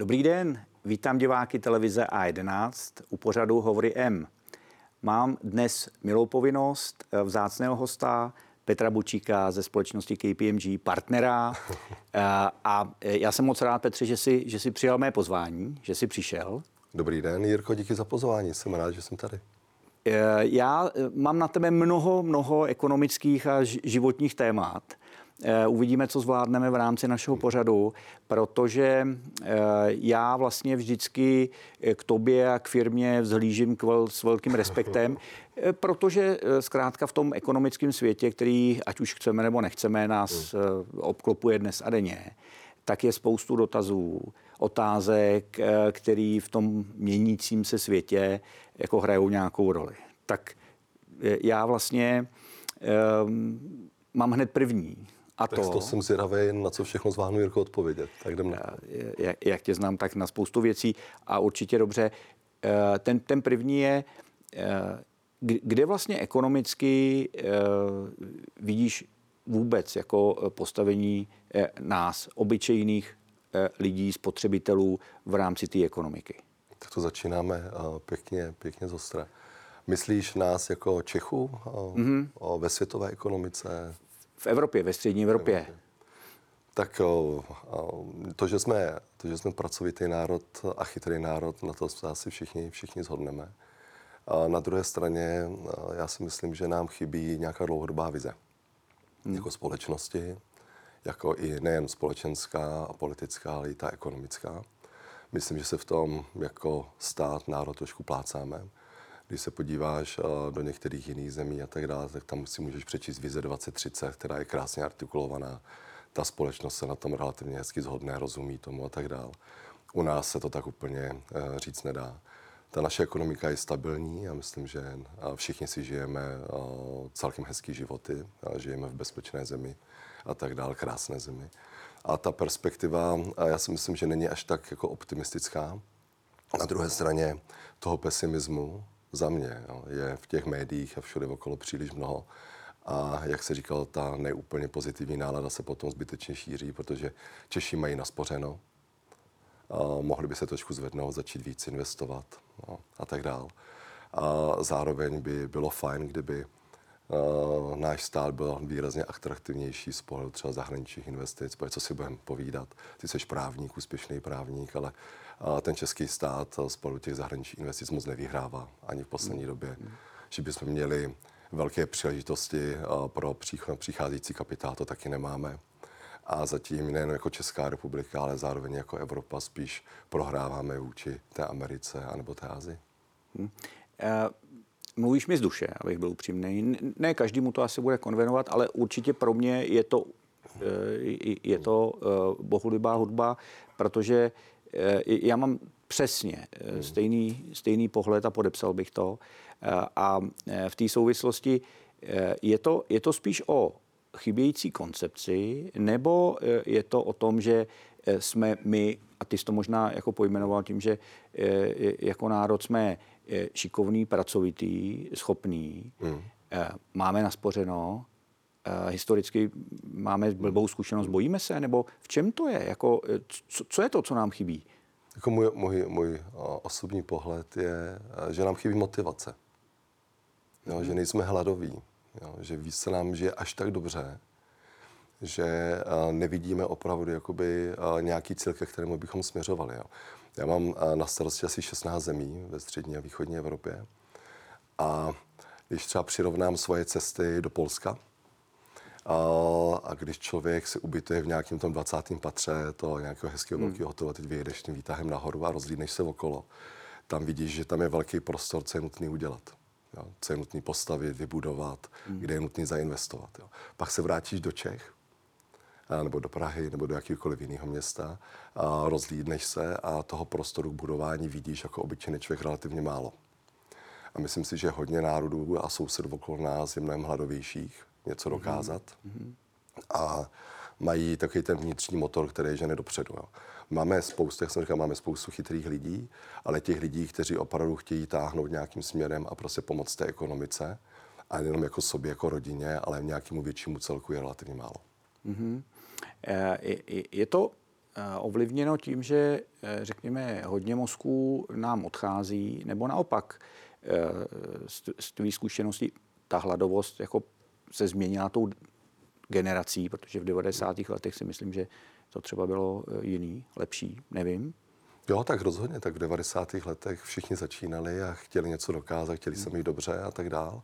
Dobrý den, vítám diváky televize A11 u pořadu Hovory M. Mám dnes milou povinnost eh, vzácného hosta Petra Bučíka ze společnosti KPMG, partnera. Eh, a eh, já jsem moc rád, Petře, že jsi, že jsi přijal mé pozvání, že jsi přišel. Dobrý den, Jirko, díky za pozvání. Jsem rád, že jsem tady. Já mám na tebe mnoho, mnoho ekonomických a životních témat. Eh, uvidíme, co zvládneme v rámci našeho pořadu, protože eh, já vlastně vždycky eh, k tobě a k firmě vzhlížím s velkým respektem, protože zkrátka v tom ekonomickém světě, který ať už chceme nebo nechceme, nás obklopuje dnes a denně, tak je spoustu dotazů, otázek, který v tom měnícím se světě jako hrajou nějakou roli. Tak já vlastně um, mám hned první. A tak to, to jsem zvědavý, na co všechno zvládnu Jirko odpovědět. Tak jdem na. Jak, jak tě znám, tak na spoustu věcí a určitě dobře. Eh, ten, ten první je, eh, kde vlastně ekonomicky eh, vidíš vůbec jako postavení nás, obyčejných lidí, spotřebitelů v rámci té ekonomiky? Tak to začínáme pěkně, pěkně z ostra. Myslíš nás jako Čechů mm-hmm. ve světové ekonomice? V Evropě, ve střední Evropě? Tak to, že jsme, to, že jsme pracovitý národ a chytrý národ, na to se asi všichni, všichni zhodneme. A na druhé straně já si myslím, že nám chybí nějaká dlouhodobá vize. Hmm. Jako společnosti, jako i nejen společenská a politická, ale i ta ekonomická. Myslím, že se v tom jako stát, národ trošku plácáme. Když se podíváš eh, do některých jiných zemí a tak dále, tak tam si můžeš přečíst vize 2030, která je krásně artikulovaná. Ta společnost se na tom relativně hezky zhodne, rozumí tomu a tak dále. U nás se to tak úplně eh, říct nedá. Ta naše ekonomika je stabilní a myslím, že všichni si žijeme eh, celkem hezký životy, žijeme v bezpečné zemi a tak dále, krásné zemi. A ta perspektiva, já si myslím, že není až tak jako optimistická. Na druhé straně toho pesimismu, za mě jo, je v těch médiích a všude okolo příliš mnoho. A jak se říkal, ta neúplně pozitivní nálada se potom zbytečně šíří, protože Češi mají naspořeno, a mohli by se trošku zvednout, začít víc investovat no, a tak dál. A zároveň by bylo fajn, kdyby uh, náš stát byl výrazně atraktivnější z pohledu třeba zahraničních investic, protože co si budeme povídat. Ty jsi právník, úspěšný právník, ale ten český stát z těch zahraničních investic moc nevyhrává ani v poslední době. Že bychom měli velké příležitosti pro přicházející kapitál, to taky nemáme. A zatím nejen jako Česká republika, ale zároveň jako Evropa spíš prohráváme vůči té Americe anebo té Azii. Hmm. Uh mluvíš mi z duše, abych byl upřímný. Ne každému to asi bude konvenovat, ale určitě pro mě je to, eh, je to eh, bohulibá hudba, protože eh, já mám přesně stejný, stejný pohled a podepsal bych to. A v té souvislosti je to, je to spíš o chybějící koncepci, nebo je to o tom, že jsme my, a ty jsi to možná jako pojmenoval tím, že jako národ jsme šikovný, pracovitý, schopný, hmm. máme naspořeno, eh, historicky máme blbou zkušenost, bojíme se, nebo v čem to je? Jako, co, co je to, co nám chybí? Jako můj, můj, můj osobní pohled je, že nám chybí motivace. Jo, hmm. Že nejsme hladoví. Jo, že víc se nám žije až tak dobře, že nevidíme opravdu jakoby nějaký cíl, ke kterému bychom směřovali. Jo. Já mám na starosti asi 16 zemí ve střední a východní Evropě. A když třeba přirovnám svoje cesty do Polska, a, a když člověk se ubytuje v nějakém tom 20. patře toho nějakého hezkého hmm. velkého hotelu, teď vyjedeš tím výtahem nahoru a rozlídneš se okolo, tam vidíš, že tam je velký prostor, co je nutný udělat. Jo? Co je nutný postavit, vybudovat, hmm. kde je nutný zainvestovat. Jo? Pak se vrátíš do Čech nebo do Prahy, nebo do jakého jiného města, a rozlídneš se a toho prostoru k budování vidíš jako obyčejný člověk relativně málo. A myslím si, že hodně národů a sousedů okolo nás je mnohem hladovějších něco mhm. dokázat. Mm-hmm. A mají takový ten vnitřní motor, který žene dopředu. Jo. Máme spoustu, jak jsem říkal, máme spoustu chytrých lidí, ale těch lidí, kteří opravdu chtějí táhnout nějakým směrem a prostě pomoct té ekonomice, a jenom jako sobě, jako rodině, ale nějakému většímu celku je relativně málo. Mm-hmm. Je to, ovlivněno tím, že řekněme hodně mozků nám odchází, nebo naopak z tvý zkušenosti ta hladovost jako se změnila tou generací, protože v 90. letech si myslím, že to třeba bylo jiný, lepší, nevím. Jo, tak rozhodně, tak v 90. letech všichni začínali a chtěli něco dokázat, chtěli se mít dobře a tak dál.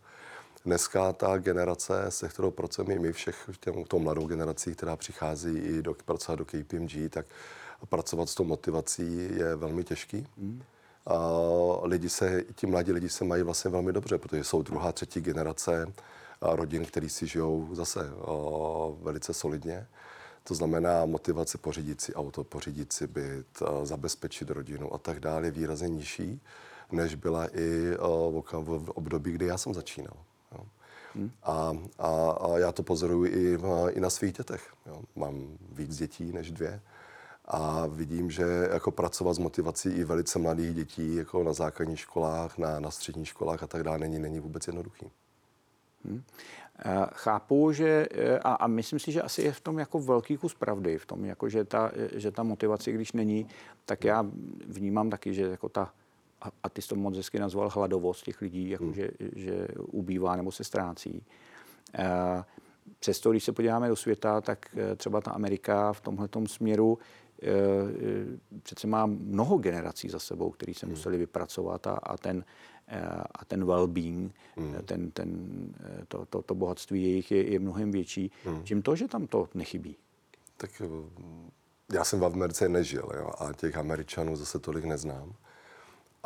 Dneska ta generace, se kterou pracujeme my všech, těm, tou mladou generací, která přichází i do, pracovat do KPMG, tak pracovat s tou motivací je velmi těžký. Hmm. A lidi se, ti mladí lidi se mají vlastně velmi dobře, protože jsou druhá, třetí generace rodin, který si žijou zase o, velice solidně. To znamená motivace pořídit si auto, pořídit si byt, zabezpečit rodinu a tak dále je výrazně nižší, než byla i v období, kdy já jsem začínal. Hmm. A, a, a já to pozoruji i, i na svých dětech. Jo. Mám víc dětí než dvě a vidím, že jako pracovat s motivací i velice mladých dětí jako na základních školách, na, na středních školách a tak dále není, není vůbec jednoduchý. Hmm. Chápu, že a, a myslím si, že asi je v tom jako velký kus pravdy, v tom, jako, že, ta, že ta motivace, když není, tak já vnímám taky, že jako ta a, a ty jsi to moc hezky nazval hladovost těch lidí, jako hmm. že, že ubývá nebo se ztrácí. Přesto, když se podíváme do světa, tak třeba ta Amerika v tomhle směru přece má mnoho generací za sebou, který se hmm. museli vypracovat a, a ten a ten well-being, hmm. ten, ten, to, to, to bohatství jejich je, je mnohem větší. Hmm. Čím to, že tam to nechybí? Tak já jsem v Americe nežil jo, a těch Američanů zase tolik neznám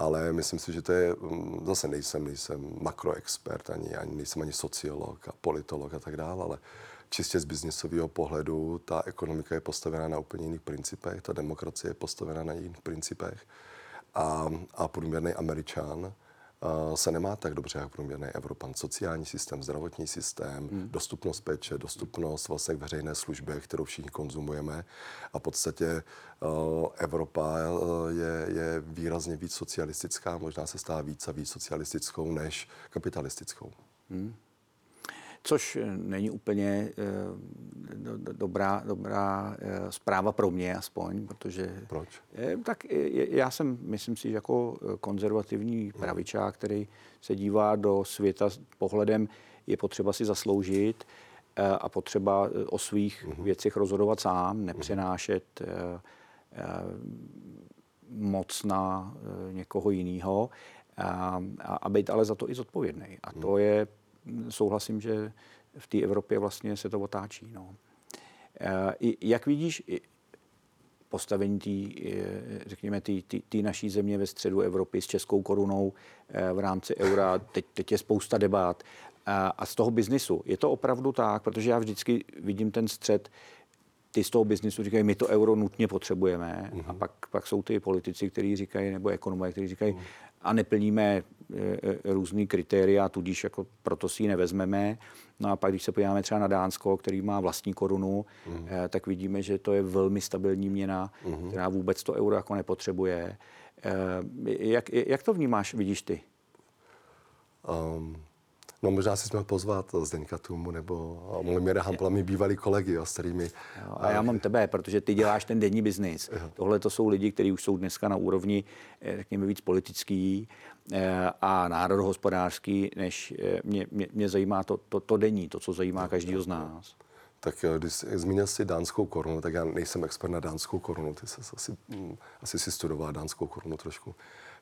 ale myslím si, že to je, mm, zase nejsem, nejsem makroexpert, ani, ani nejsem ani sociolog a politolog a tak dále, ale čistě z biznisového pohledu ta ekonomika je postavená na úplně jiných principech, ta demokracie je postavená na jiných principech a, a průměrný američan se nemá tak dobře jako průměrný Evropan. Sociální systém, zdravotní systém, hmm. dostupnost péče, dostupnost vlastně k veřejné službě, kterou všichni konzumujeme. A v podstatě uh, Evropa uh, je, je výrazně víc socialistická, možná se stává víc a víc socialistickou než kapitalistickou. Hmm což eh, není úplně eh, dobrá, dobrá eh, zpráva pro mě aspoň, protože... Proč? Tak já jsem, myslím si, že jako konzervativní hmm. pravičák, který se dívá do světa s pohledem, je potřeba si zasloužit a potřeba o svých uh-huh. věcech rozhodovat sám, hmm. nepřenášet moc na někoho jiného a, a být ale za to i zodpovědný. A to je souhlasím, že v té Evropě vlastně se to otáčí. No. E, jak vidíš postavení tý, e, řekněme, té naší země ve středu Evropy s českou korunou e, v rámci eura, teď, teď je spousta debat, a z toho biznisu. Je to opravdu tak, protože já vždycky vidím ten střed, ty z toho biznisu říkají, my to euro nutně potřebujeme. Uh-huh. A pak, pak jsou ty politici, kteří říkají, nebo ekonomové, kteří říkají, uh-huh. A neplníme E, e, různý kritéria, tudíž jako proto si ji nevezmeme. No a pak, když se podíváme třeba na Dánsko, který má vlastní korunu, mm. tak vidíme, že to je velmi stabilní měna, mm. která vůbec to euro jako nepotřebuje. Jak, jak to vnímáš, vidíš ty? Um, No možná si jsme pozvat Zdeňka Tumu nebo Mojmíra Hampla, mi bývalí kolegy, jo, s kterými... Jo, a já mám tebe, protože ty děláš ten denní biznis. Tohle to jsou lidi, kteří už jsou dneska na úrovni, eh, řekněme, víc politický eh, a národohospodářský, než eh, mě, mě, mě zajímá to, to, to denní, to, co zajímá každého z nás. Tak když zmínil jsi dánskou korunu, tak já nejsem expert na dánskou korunu. Ty jsi asi, hm, asi si studoval dánskou korunu trošku.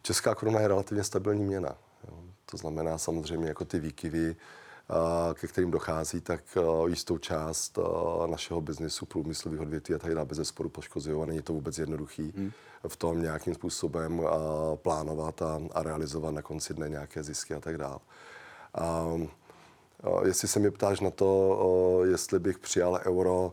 Česká koruna je relativně stabilní měna. Jo. To znamená samozřejmě jako ty výkyvy, ke kterým dochází, tak jistou část našeho biznesu, průmyslových odvětví a tak dále bez sporu poškozují a není to vůbec jednoduchý hmm. v tom nějakým způsobem plánovat a, a realizovat na konci dne nějaké zisky a tak dále. Jestli se mě ptáš na to, jestli bych přijal euro,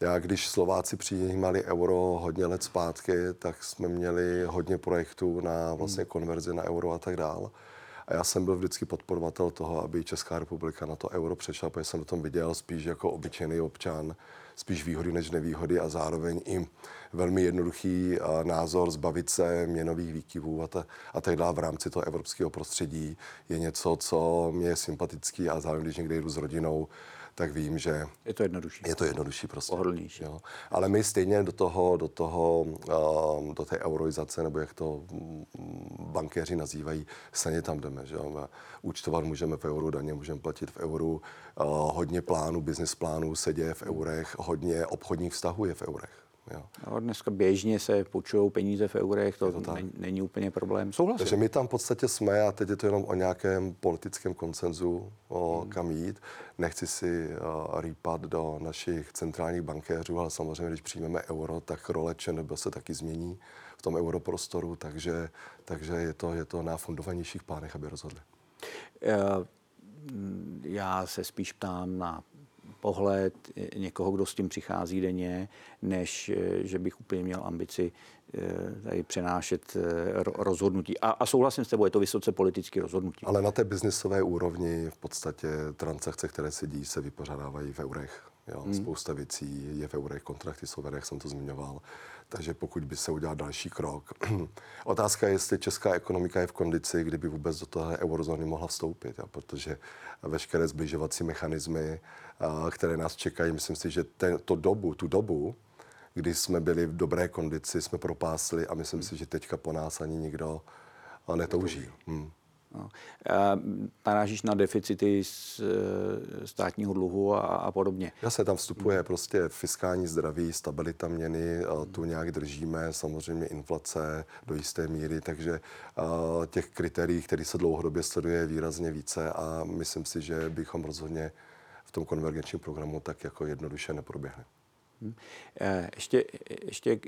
já když Slováci přijímali euro hodně let zpátky, tak jsme měli hodně projektů na vlastně konverzi na euro a tak dále. A já jsem byl vždycky podporovatel toho, aby Česká republika na to euro přešla, protože jsem v tom viděl spíš jako obyčejný občan, spíš výhody než nevýhody a zároveň i velmi jednoduchý názor zbavit se měnových výkyvů a, ta, a tak dále v rámci toho evropského prostředí je něco, co mě je sympatický a zároveň, když někde jdu s rodinou, tak vím, že je to jednodušší. Je to jednodušší prostě. Pohodlnější. Jo. Ale my stejně do toho, do toho, um, do té euroizace, nebo jak to mm, bankéři nazývají, stejně tam jdeme. Že jo. Účtovat můžeme v euru, daně můžeme platit v euru, uh, hodně plánů, business plánů se děje v eurech, hodně obchodních vztahů je v eurech. Jo. No, dneska běžně se půjčují peníze v eurech, to, to není, není úplně problém. Souhlasím. Takže my tam v podstatě jsme a teď je to jenom o nějakém politickém koncenzu, o hmm. kam jít. Nechci si uh, rýpat do našich centrálních bankéřů, ale samozřejmě, když přijmeme euro, tak role ČNB se taky změní v tom europrostoru, takže, takže je, to, je to na fundovanějších pánech, aby rozhodli. Já se spíš ptám na pohled někoho, kdo s tím přichází denně, než eh, že bych úplně měl ambici eh, tady přenášet rozhodnutí. A, a souhlasím s tebou, je to vysoce politické rozhodnutí. Ale na té biznisové úrovni v podstatě transakce, které se dějí, se vypořádávají v eurech. Jo, hmm. Spousta věcí je v eurech, kontrakty jsou v eurech, jsem to zmiňoval. Takže pokud by se udělal další krok. Otázka je, jestli česká ekonomika je v kondici, kdyby vůbec do toho eurozóny mohla vstoupit, jo, protože veškeré zbližovací mechanismy, které nás čekají, myslím si, že ten, to dobu, tu dobu, kdy jsme byli v dobré kondici, jsme propásli a myslím si, že teďka po nás ani nikdo netouží. Hmm. No. Narážíš na deficity z e, státního dluhu a, a podobně. se tam vstupuje prostě fiskální zdraví, stabilita měny, tu nějak držíme, samozřejmě inflace do jisté míry, takže těch kritérií, které se dlouhodobě sleduje, je výrazně více a myslím si, že bychom rozhodně v tom konvergenčním programu tak jako jednoduše neproběhne. Hmm. Ještě, ještě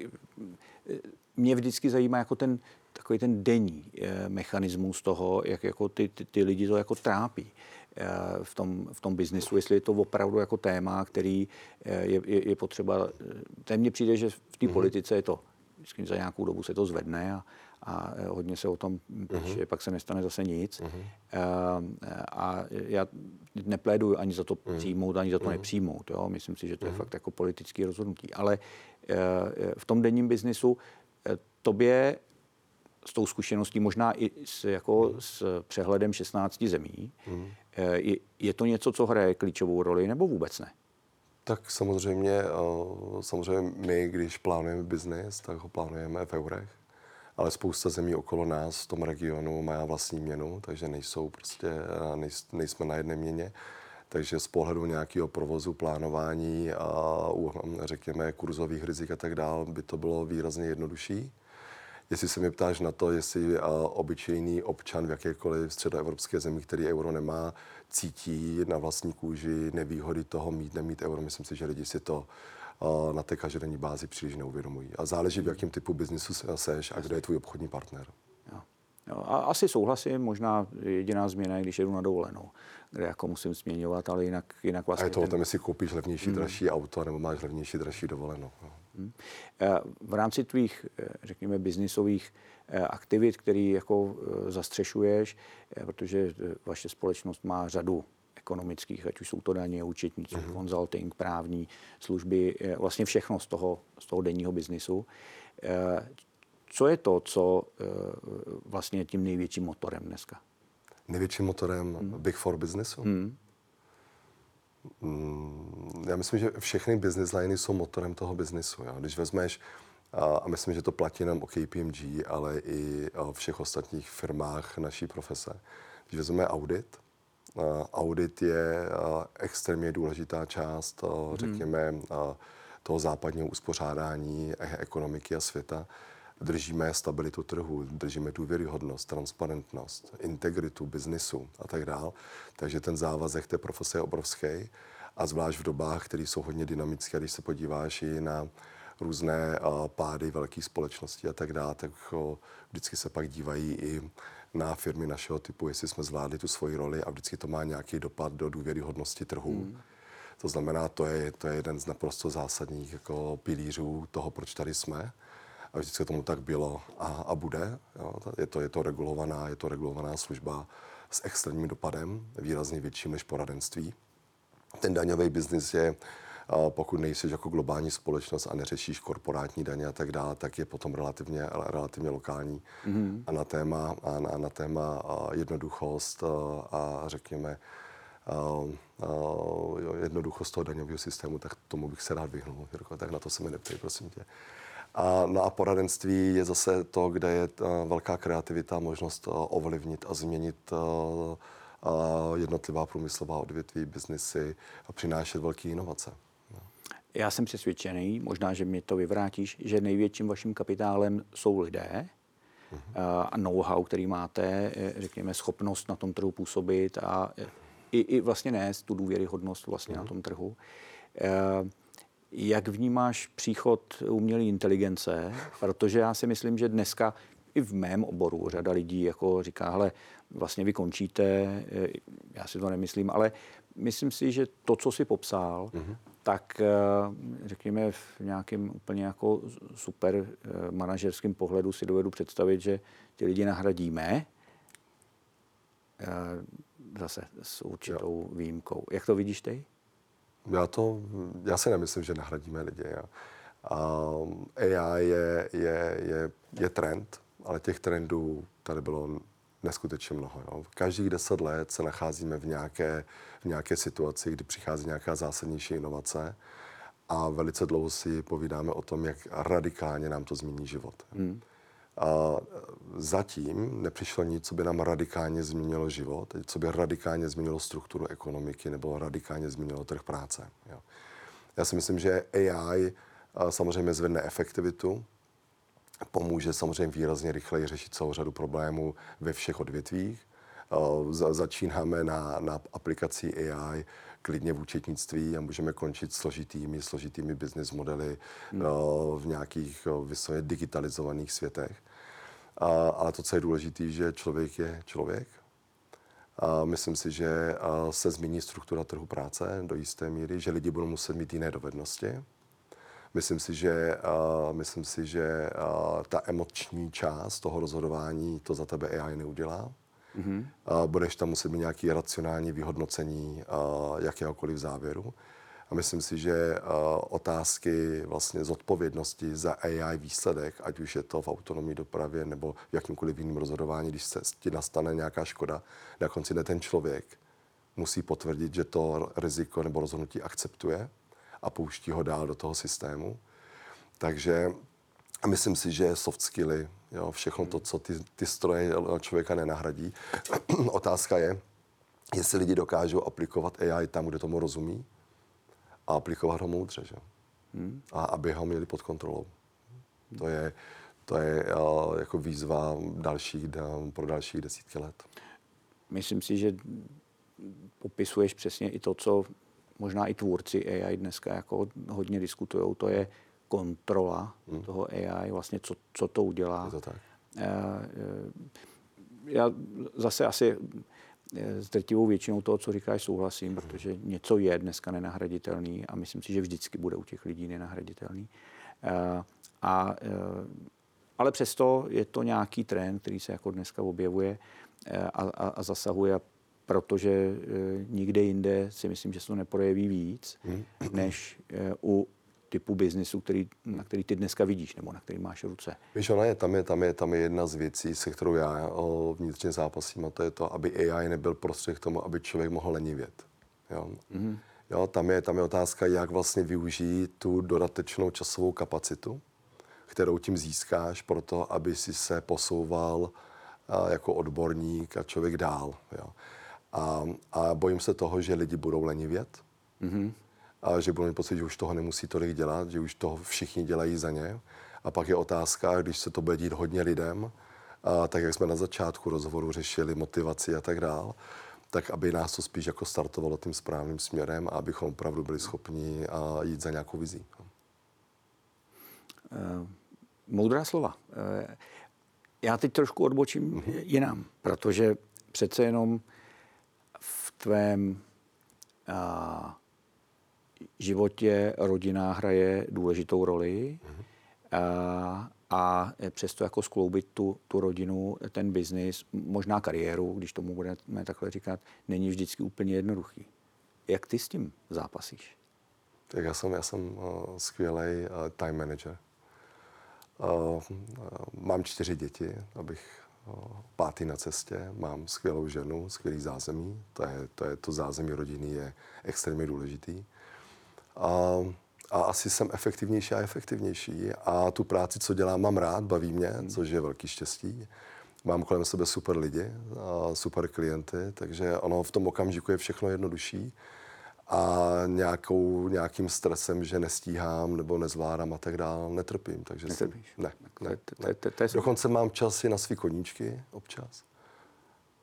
mě vždycky zajímá jako ten takový ten denní eh, mechanismus toho, jak jako ty, ty, ty lidi to jako trápí eh, v tom, v tom biznisu, jestli je to opravdu jako téma, který eh, je, je, je potřeba. Mně přijde, že v té mm-hmm. politice je to, vždycky za nějakou dobu se to zvedne a, a hodně se o tom píše, mm-hmm. pak se nestane zase nic. Mm-hmm. A, a já nepléduju ani za to mm-hmm. přijmout, ani za to mm-hmm. nepřijmout. Jo? Myslím si, že to je mm-hmm. fakt jako politické rozhodnutí. Ale v tom denním biznisu tobě s tou zkušeností, možná i s, jako hmm. s přehledem 16 zemí, hmm. je, je to něco, co hraje klíčovou roli, nebo vůbec ne? Tak samozřejmě, eh, samozřejmě my, když plánujeme biznis, tak ho plánujeme v eurech, ale spousta zemí okolo nás v tom regionu má vlastní měnu, takže nejsou prostě, eh, nejsme na jedné měně. Takže z pohledu nějakého provozu, plánování a řekněme kurzových rizik a tak dále by to bylo výrazně jednodušší. Jestli se mě ptáš na to, jestli obyčejný občan v jakékoliv středoevropské zemi, který euro nemá, cítí na vlastní kůži nevýhody toho mít, nemít euro, myslím si, že lidi si to na té každodenní bázi příliš neuvědomují. A záleží, v jakém typu biznisu seš a kdo je tvůj obchodní partner. Jo. Jo, a asi souhlasím, možná jediná změna je, když jedu na dovolenou kde jako musím směňovat, ale jinak, jinak vlastně... A je to ten... o tom, jestli koupíš levnější, hmm. dražší auto, nebo máš levnější, dražší dovolenou. No. Hmm. Eh, v rámci tvých, eh, řekněme, biznisových eh, aktivit, který jako zastřešuješ, protože vaše společnost má řadu ekonomických, ať už jsou to daně, účetnictví, mm-hmm. consulting, právní služby, vlastně všechno z toho, z toho denního biznisu. Co je to, co vlastně je tím největším motorem dneska? největším motorem hmm. Big Four businessu? Hmm. Mm, já myslím, že všechny business liny jsou motorem toho biznesu. Jo. Když vezmeš, a myslím, že to platí jenom o KPMG, ale i o všech ostatních firmách naší profese. Když vezmeme audit, audit je extrémně důležitá část, řekněme, toho západního uspořádání ekonomiky a světa držíme stabilitu trhu, držíme důvěryhodnost, transparentnost, integritu biznisu a tak dále. Takže ten závazek té profese je obrovský a zvlášť v dobách, které jsou hodně dynamické, když se podíváš i na různé pády velkých společností a tak dále, tak vždycky se pak dívají i na firmy našeho typu, jestli jsme zvládli tu svoji roli a vždycky to má nějaký dopad do důvěryhodnosti trhu. Hmm. To znamená, to je, to je jeden z naprosto zásadních jako pilířů toho, proč tady jsme a vždycky tomu tak bylo a, a bude. Jo. Je, to, je to regulovaná, je to regulovaná služba s extrémním dopadem, výrazně větším než poradenství. Ten daňový biznis je, pokud nejsi jako globální společnost a neřešíš korporátní daně a tak dále, tak je potom relativně, relativně lokální. Mm-hmm. A na téma, a na, na téma jednoduchost a řekněme uh, jednoduchost toho daňového systému, tak tomu bych se rád vyhnul. Jirko, tak na to se mi neptej, prosím tě. A, no a poradenství je zase to, kde je uh, velká kreativita, možnost uh, ovlivnit a změnit uh, jednotlivá průmyslová odvětví, biznesy a přinášet velké inovace. No. Já jsem přesvědčený, možná, že mě to vyvrátíš, že největším vaším kapitálem jsou lidé, a know-how, který máte, řekněme, schopnost na tom trhu působit a i, i vlastně nést tu důvěryhodnost vlastně na tom trhu. Jak vnímáš příchod umělé inteligence? Protože já si myslím, že dneska i v mém oboru řada lidí jako říká, hele, vlastně vy končíte, já si to nemyslím, ale myslím si, že to, co si popsal, mm-hmm tak eh, řekněme v nějakém úplně jako super eh, manažerském pohledu si dovedu představit, že ty lidi nahradíme eh, zase s určitou jo. výjimkou. Jak to vidíš ty? Já to, já si nemyslím, že nahradíme lidi. Já. Um, AI je, je, je, je trend, ale těch trendů tady bylo neskutečně mnoho. Jo. Každých deset let se nacházíme v nějaké, v nějaké situaci, kdy přichází nějaká zásadnější inovace a velice dlouho si povídáme o tom, jak radikálně nám to změní život. Hmm. A zatím nepřišlo nic, co by nám radikálně změnilo život, co by radikálně změnilo strukturu ekonomiky nebo radikálně změnilo trh práce. Jo. Já si myslím, že AI samozřejmě zvedne efektivitu, pomůže samozřejmě výrazně rychleji řešit celou řadu problémů ve všech odvětvích. Eh, začínáme na, na aplikaci AI klidně v účetnictví a můžeme končit složitými, složitými business modely hmm. Eh, v nějakých eh, vysoce digitalizovaných světech. Ale to, co je důležité, že člověk je člověk. A myslím si, že se změní struktura trhu práce do jisté míry, že lidi budou muset mít jiné dovednosti Myslím si, že, uh, myslím si, že uh, ta emoční část toho rozhodování to za tebe AI neudělá. Mm-hmm. Uh, budeš tam muset mít nějaké racionální vyhodnocení uh, jakéhokoliv závěru. A myslím si, že uh, otázky vlastně zodpovědnosti za AI výsledek, ať už je to v autonomní dopravě nebo v jakýmkoliv jiném rozhodování, když se ti nastane nějaká škoda, na konci ne ten člověk musí potvrdit, že to riziko nebo rozhodnutí akceptuje a pouští ho dál do toho systému. Takže myslím si, že soft skilly, jo, všechno to, co ty, ty stroje člověka nenahradí. Otázka je, jestli lidi dokážou aplikovat AI tam, kde tomu rozumí a aplikovat ho moudře, že? Hmm. A aby ho měli pod kontrolou. To je, to je uh, jako výzva dalších, pro dalších desítky let. Myslím si, že popisuješ přesně i to, co možná i tvůrci AI dneska jako hodně diskutují, to je kontrola hmm. toho AI, vlastně co, co to udělá. Je to tak. Eh, eh, já zase asi eh, s drtivou většinou toho, co říkáš, souhlasím, hmm. protože něco je dneska nenahraditelný a myslím si, že vždycky bude u těch lidí nenahraditelný. A, ale přesto je to nějaký trend, který se jako dneska objevuje a, a, a zasahuje protože e, nikde jinde si myslím, že se to neprojeví víc, hmm. než e, u typu biznisu, který, na který ty dneska vidíš, nebo na který máš ruce. Víš, ona je, tam je, tam je, tam je jedna z věcí, se kterou já o, vnitřně zápasím, a to je to, aby AI nebyl prostředek k tomu, aby člověk mohl lenivět. Jo? Mm-hmm. Jo, tam, je, tam je otázka, jak vlastně využít tu dodatečnou časovou kapacitu, kterou tím získáš pro to, aby si se posouval a, jako odborník a člověk dál. Jo? A, a bojím se toho, že lidi budou lenivět. Mm-hmm. A že budou mít pocit, že už toho nemusí tolik dělat, že už toho všichni dělají za ně. A pak je otázka, když se to bude dít hodně lidem, a tak jak jsme na začátku rozhovoru řešili motivaci a tak dál, tak aby nás to spíš jako startovalo tím správným směrem a abychom opravdu byli schopni a jít za nějakou vizí. Uh, moudrá slova. Uh, já teď trošku odbočím mm-hmm. jinam, protože přece jenom tvém a, životě rodina hraje důležitou roli a, a přesto jako skloubit tu, tu rodinu, ten biznis, možná kariéru, když tomu budeme takhle říkat, není vždycky úplně jednoduchý. Jak ty s tím zápasíš? Tak já jsem, já jsem uh, skvělý uh, time manager. Uh, uh, mám čtyři děti, abych pátý na cestě, mám skvělou ženu, skvělý zázemí, to je to, je, to zázemí rodiny je extrémně důležitý. A, a asi jsem efektivnější a efektivnější a tu práci, co dělám, mám rád, baví mě, hmm. což je velký štěstí. Mám kolem sebe super lidi, a super klienty, takže ono v tom okamžiku je všechno jednodušší a nějakou, nějakým stresem, že nestíhám nebo nezvládám a tak dále, netrpím. Takže Netrpíš? Jsem, ne, ne, ne. Dokonce mám čas i na svý koníčky občas,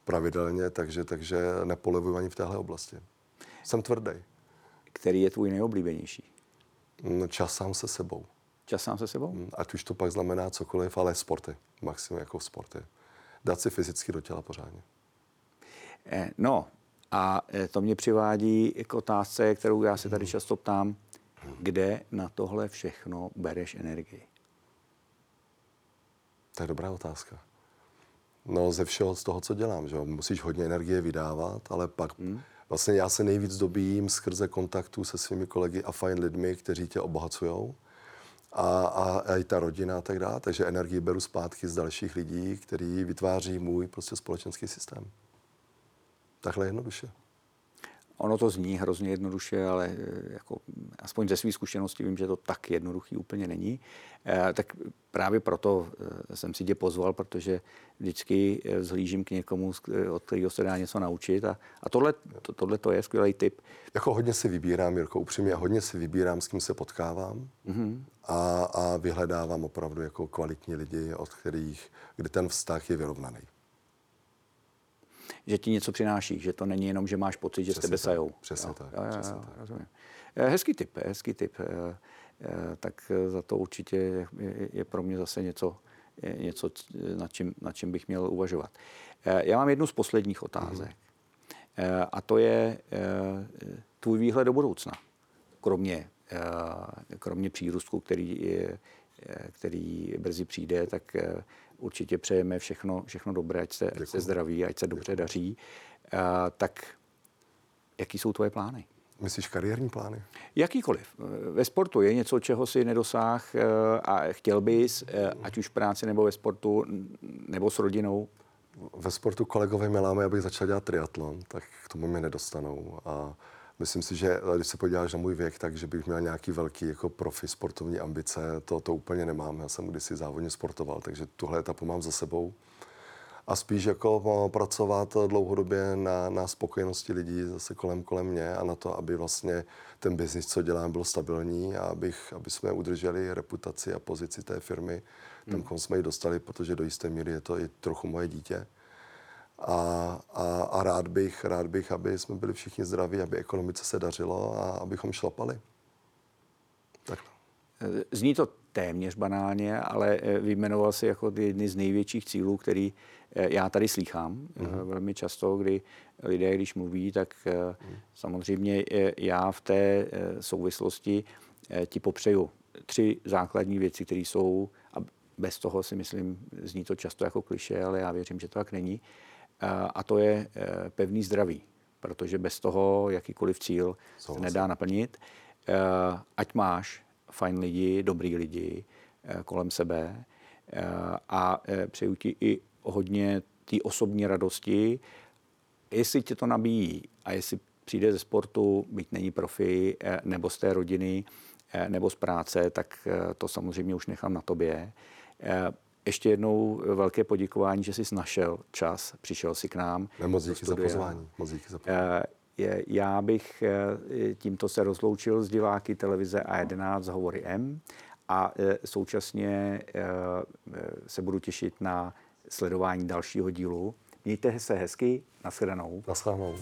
pravidelně, takže, takže nepolevuji ani v téhle oblasti. Jsem tvrdý. Který je tvůj nejoblíbenější? Mm, čas sám se sebou. Čas sám se sebou? Mm, ať už to pak znamená cokoliv, ale sporty. Maximum jako sporty. Dát si fyzicky do těla pořádně. Eh, no, a eh, to mě přivádí k otázce, kterou já se tady často ptám, kde na tohle všechno bereš energii? To je dobrá otázka. No ze všeho z toho, co dělám, že musíš hodně energie vydávat, ale pak hmm. Vlastně já se nejvíc dobíjím skrze kontaktu se svými kolegy a fajn lidmi, kteří tě obohacují. A, a, a i ta rodina a tak dále. Takže energii beru zpátky z dalších lidí, kteří vytváří můj prostě společenský systém. Takhle jednoduše. Ono to zní hrozně jednoduše, ale eh, jako, aspoň ze své zkušenosti vím, že to tak jednoduchý úplně není. E, tak právě proto e, jsem si tě pozval, protože vždycky zhlížím k někomu, od kterého se dá něco naučit. A, a tohle, to, tohle to je skvělý tip. Jako hodně si vybírám, Jirko, upřímně, hodně si vybírám, s kým se potkávám mm-hmm. a, a vyhledávám opravdu jako kvalitní lidi, od kterých, kdy ten vztah je vyrovnaný že ti něco přináší, že to není jenom, že máš pocit, že přesně s tebe sajou. Přesně jo. tak. Jo, přesně jo, tak. Rozumím. Eh, hezký tip, hezký tip. Eh, eh, tak za to určitě je, je pro mě zase něco, něco nad, čím, nad čím bych měl uvažovat. Já mám jednu z posledních otázek. Mm-hmm. A to je tvůj výhled do budoucna. Kromě, kromě přírůstku, který, je, který brzy přijde, tak určitě přejeme všechno, všechno dobré, ať se, ať se zdraví, ať se dobře Děkuju. daří. A, tak jaký jsou tvoje plány? Myslíš kariérní plány? Jakýkoliv. Ve sportu je něco, čeho si nedosáh e, a chtěl bys, ať už v práci nebo ve sportu, nebo s rodinou? Ve sportu kolegové miláme, abych začal dělat triatlon, tak k tomu mě nedostanou. A Myslím si, že když se podíváš na můj věk, takže bych měl nějaký velký jako profi sportovní ambice. To, to úplně nemám. Já jsem kdysi závodně sportoval, takže tuhle etapu mám za sebou. A spíš jako pracovat dlouhodobě na, na spokojenosti lidí zase kolem, kolem mě a na to, aby vlastně ten biznis, co dělám, byl stabilní a abych, aby jsme udrželi reputaci a pozici té firmy tam, hmm. jsme ji dostali, protože do jisté míry je to i trochu moje dítě a, a, a rád, bych, rád bych, aby jsme byli všichni zdraví, aby ekonomice se dařilo a abychom šlapali. Tak. Zní to téměř banálně, ale eh, vyjmenoval si jako jedny z největších cílů, který eh, já tady slýchám mm-hmm. velmi často, kdy lidé, když mluví, tak mm. samozřejmě já v té souvislosti ti popřeju tři základní věci, které jsou, a bez toho si myslím, zní to často jako kliše, ale já věřím, že to tak není a to je eh, pevný zdraví, protože bez toho jakýkoliv cíl se nedá naplnit. Eh, ať máš fajn lidi, dobrý lidi eh, kolem sebe. A přeju ti i hodně té osobní radosti, jestli tě to nabíjí a jestli přijde ze sportu, byť není profi, nebo z té rodiny, nebo z práce, tak to samozřejmě už nechám na tobě ještě jednou velké poděkování, že jsi našel čas, přišel si k nám. moc díky za pozvání. Moc díky za pozvání. Já bych eh, tímto se rozloučil s diváky televize A11 Hovory M a eh, současně eh, se budu těšit na sledování dalšího dílu. Mějte se hezky, nashledanou. Nashledanou.